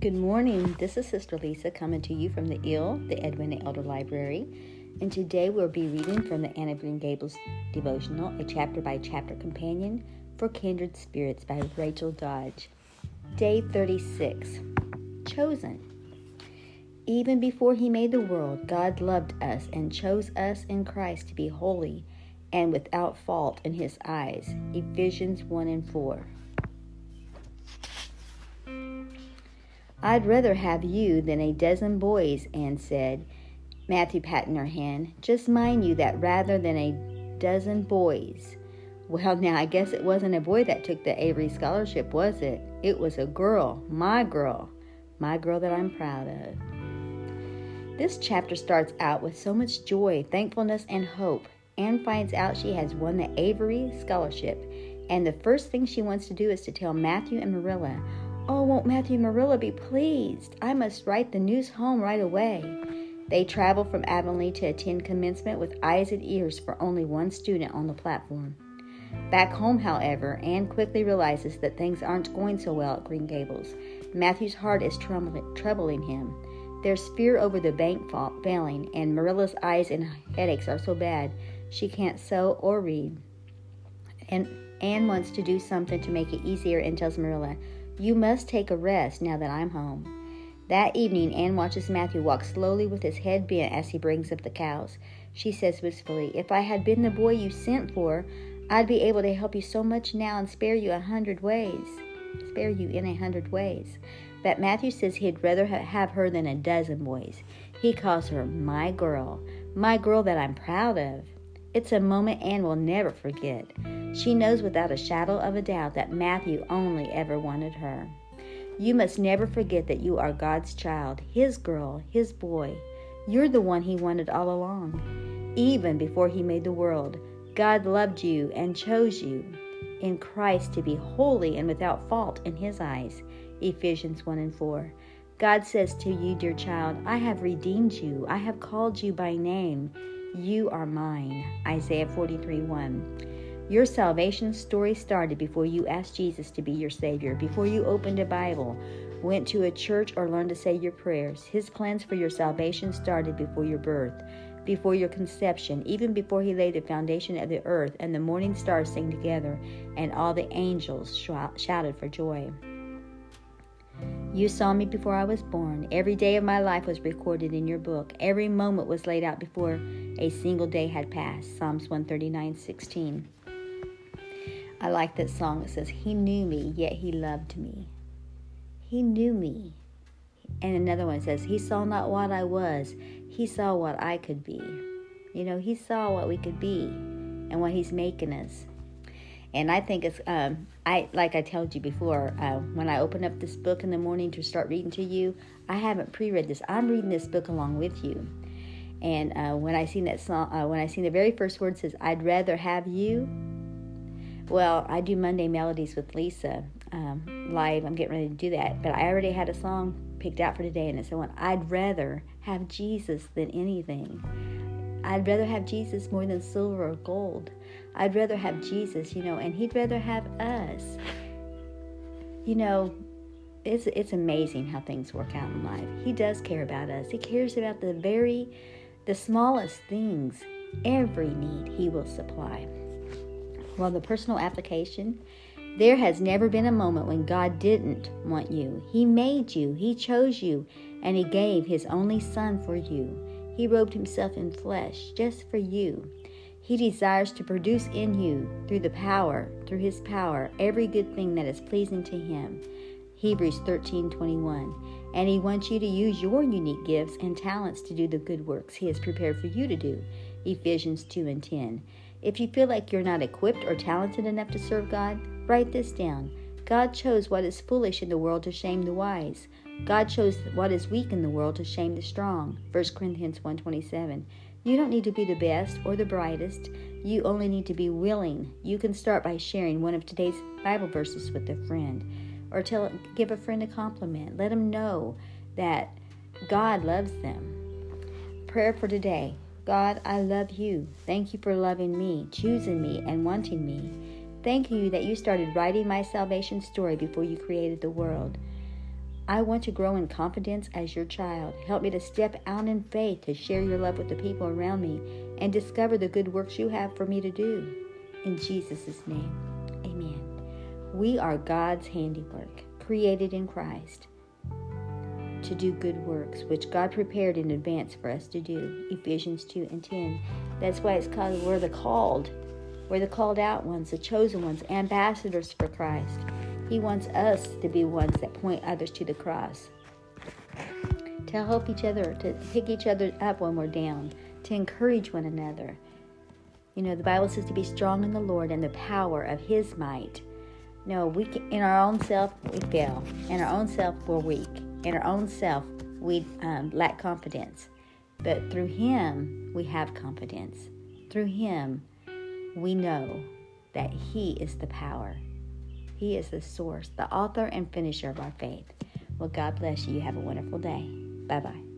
Good morning. This is Sister Lisa coming to you from the IL, the Edwina Elder Library. And today we'll be reading from the Anne of Green Gables devotional, a chapter by chapter companion for Kindred Spirits by Rachel Dodge. Day 36 Chosen. Even before He made the world, God loved us and chose us in Christ to be holy and without fault in His eyes. Ephesians 1 and 4. I'd rather have you than a dozen boys, Anne said, Matthew patting her hand. Just mind you that rather than a dozen boys. Well, now, I guess it wasn't a boy that took the Avery Scholarship, was it? It was a girl, my girl, my girl that I'm proud of. This chapter starts out with so much joy, thankfulness, and hope. Anne finds out she has won the Avery Scholarship, and the first thing she wants to do is to tell Matthew and Marilla Oh, won't Matthew Marilla be pleased? I must write the news home right away. They travel from Avonlea to attend commencement with eyes and ears for only one student on the platform. Back home, however, Anne quickly realizes that things aren't going so well at Green Gables. Matthew's heart is troubling him. There's fear over the bank failing, and Marilla's eyes and headaches are so bad she can't sew or read. And Anne wants to do something to make it easier and tells Marilla, you must take a rest now that I'm home. That evening, Anne watches Matthew walk slowly with his head bent as he brings up the cows. She says wistfully, If I had been the boy you sent for, I'd be able to help you so much now and spare you a hundred ways. Spare you in a hundred ways. But Matthew says he'd rather have her than a dozen boys. He calls her my girl, my girl that I'm proud of. It's a moment Anne will never forget. She knows without a shadow of a doubt that Matthew only ever wanted her. You must never forget that you are God's child, His girl, His boy. You're the one He wanted all along. Even before He made the world, God loved you and chose you in Christ to be holy and without fault in His eyes. Ephesians 1 and 4. God says to you, dear child, I have redeemed you, I have called you by name. You are mine. Isaiah 43 1. Your salvation story started before you asked Jesus to be your Savior, before you opened a Bible, went to a church, or learned to say your prayers. His plans for your salvation started before your birth, before your conception, even before He laid the foundation of the earth, and the morning stars sang together, and all the angels shouted for joy. You saw me before I was born. Every day of my life was recorded in your book. Every moment was laid out before a single day had passed. Psalms 139 16. I like that song. It says, He knew me, yet He loved me. He knew me. And another one says, He saw not what I was, He saw what I could be. You know, He saw what we could be and what He's making us. And I think it's, um, I like I told you before, uh, when I open up this book in the morning to start reading to you, I haven't pre-read this. I'm reading this book along with you. And uh, when I seen that song, uh, when I seen the very first word says, "I'd rather have you." Well, I do Monday melodies with Lisa um, live. I'm getting ready to do that, but I already had a song picked out for today, and it's the one I'd rather have Jesus than anything. I'd rather have Jesus more than silver or gold. I'd rather have Jesus, you know, and He'd rather have us. You know, it's it's amazing how things work out in life. He does care about us. He cares about the very the smallest things. Every need He will supply. Well, the personal application, there has never been a moment when God didn't want you. He made you, He chose you, and He gave His only Son for you. He robed himself in flesh just for you. He desires to produce in you, through the power, through his power, every good thing that is pleasing to him. Hebrews 13:21. And he wants you to use your unique gifts and talents to do the good works he has prepared for you to do. Ephesians 2 and 10. If you feel like you're not equipped or talented enough to serve God, write this down. God chose what is foolish in the world to shame the wise. God chose what is weak in the world to shame the strong. 1 Corinthians 1:27. You don't need to be the best or the brightest. You only need to be willing. You can start by sharing one of today's Bible verses with a friend or tell give a friend a compliment. Let them know that God loves them. Prayer for today. God, I love you. Thank you for loving me, choosing me, and wanting me. Thank you that you started writing my salvation story before you created the world. I want to grow in confidence as your child. Help me to step out in faith to share your love with the people around me and discover the good works you have for me to do. In Jesus' name, amen. We are God's handiwork, created in Christ to do good works, which God prepared in advance for us to do. Ephesians 2 and 10. That's why it's called we're the called. We're the called out ones, the chosen ones, ambassadors for Christ. He wants us to be ones that point others to the cross, to help each other, to pick each other up when we're down, to encourage one another. You know, the Bible says to be strong in the Lord and the power of His might. No, we can, in our own self we fail. In our own self we're weak. In our own self we um, lack confidence. But through Him we have confidence. Through Him we know that He is the power. He is the source, the author and finisher of our faith. Well, God bless you. Have a wonderful day. Bye bye.